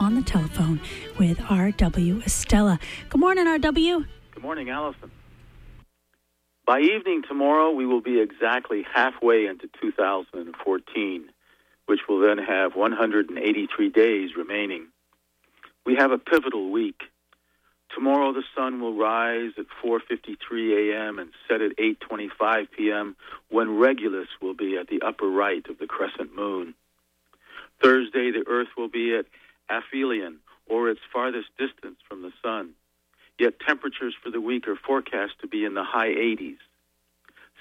on the telephone with RW Estela. Good morning, RW. Good morning, Allison. By evening tomorrow, we will be exactly halfway into 2014, which will then have 183 days remaining. We have a pivotal week. Tomorrow the sun will rise at 4:53 a.m. and set at 8:25 p.m. when Regulus will be at the upper right of the crescent moon. Thursday the earth will be at aphelion or its farthest distance from the sun. Yet temperatures for the week are forecast to be in the high 80s.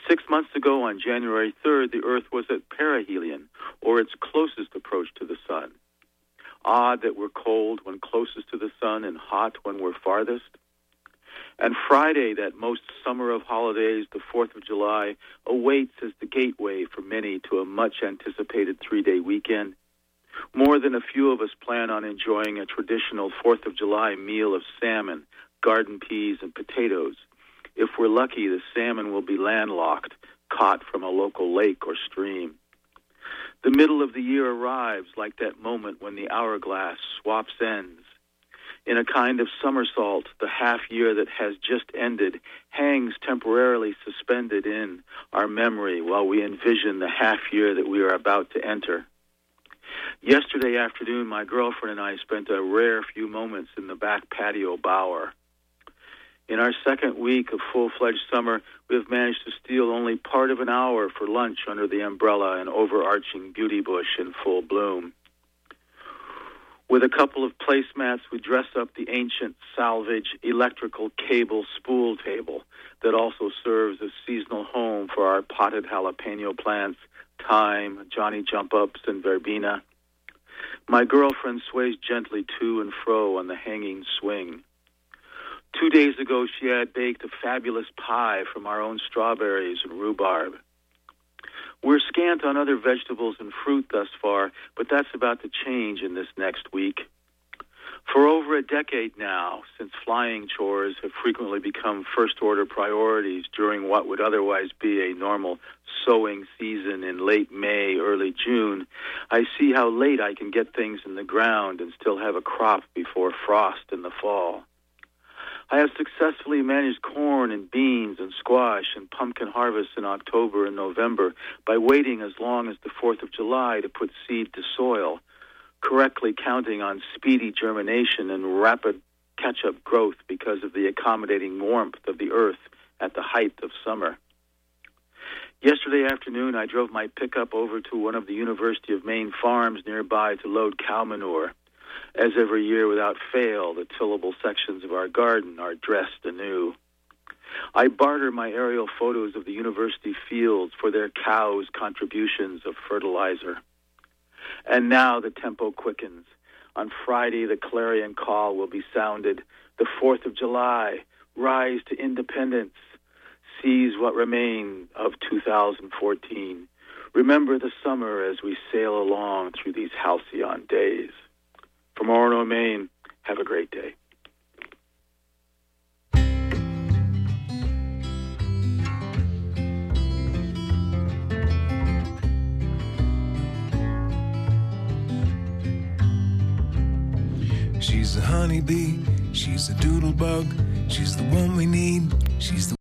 6 months ago on January 3rd the earth was at perihelion or its closest approach to the sun odd that we're cold when closest to the sun and hot when we're farthest. And Friday, that most summer of holidays, the 4th of July, awaits as the gateway for many to a much anticipated three day weekend. More than a few of us plan on enjoying a traditional 4th of July meal of salmon, garden peas, and potatoes. If we're lucky, the salmon will be landlocked, caught from a local lake or stream. The middle of the year arrives like that moment when the hourglass swaps ends. In a kind of somersault, the half year that has just ended hangs temporarily suspended in our memory while we envision the half year that we are about to enter. Yesterday afternoon, my girlfriend and I spent a rare few moments in the back patio bower. In our second week of full fledged summer, we have managed to steal only part of an hour for lunch under the umbrella and overarching beauty bush in full bloom. With a couple of placemats, we dress up the ancient salvage electrical cable spool table that also serves as seasonal home for our potted jalapeno plants, thyme, Johnny jump ups, and verbena. My girlfriend sways gently to and fro on the hanging swing. Two days ago, she had baked a fabulous pie from our own strawberries and rhubarb. We're scant on other vegetables and fruit thus far, but that's about to change in this next week. For over a decade now, since flying chores have frequently become first order priorities during what would otherwise be a normal sowing season in late May, early June, I see how late I can get things in the ground and still have a crop before frost in the fall. I have successfully managed corn and beans and squash and pumpkin harvests in October and November by waiting as long as the 4th of July to put seed to soil, correctly counting on speedy germination and rapid catch up growth because of the accommodating warmth of the earth at the height of summer. Yesterday afternoon, I drove my pickup over to one of the University of Maine farms nearby to load cow manure. As every year, without fail, the tillable sections of our garden are dressed anew. I barter my aerial photos of the university fields for their cows' contributions of fertilizer. And now the tempo quickens. On Friday, the clarion call will be sounded. The 4th of July, rise to independence. Seize what remains of 2014. Remember the summer as we sail along through these halcyon days. From Orono, Maine, have a great day. She's a honeybee, she's a doodle bug, she's the one we need, she's the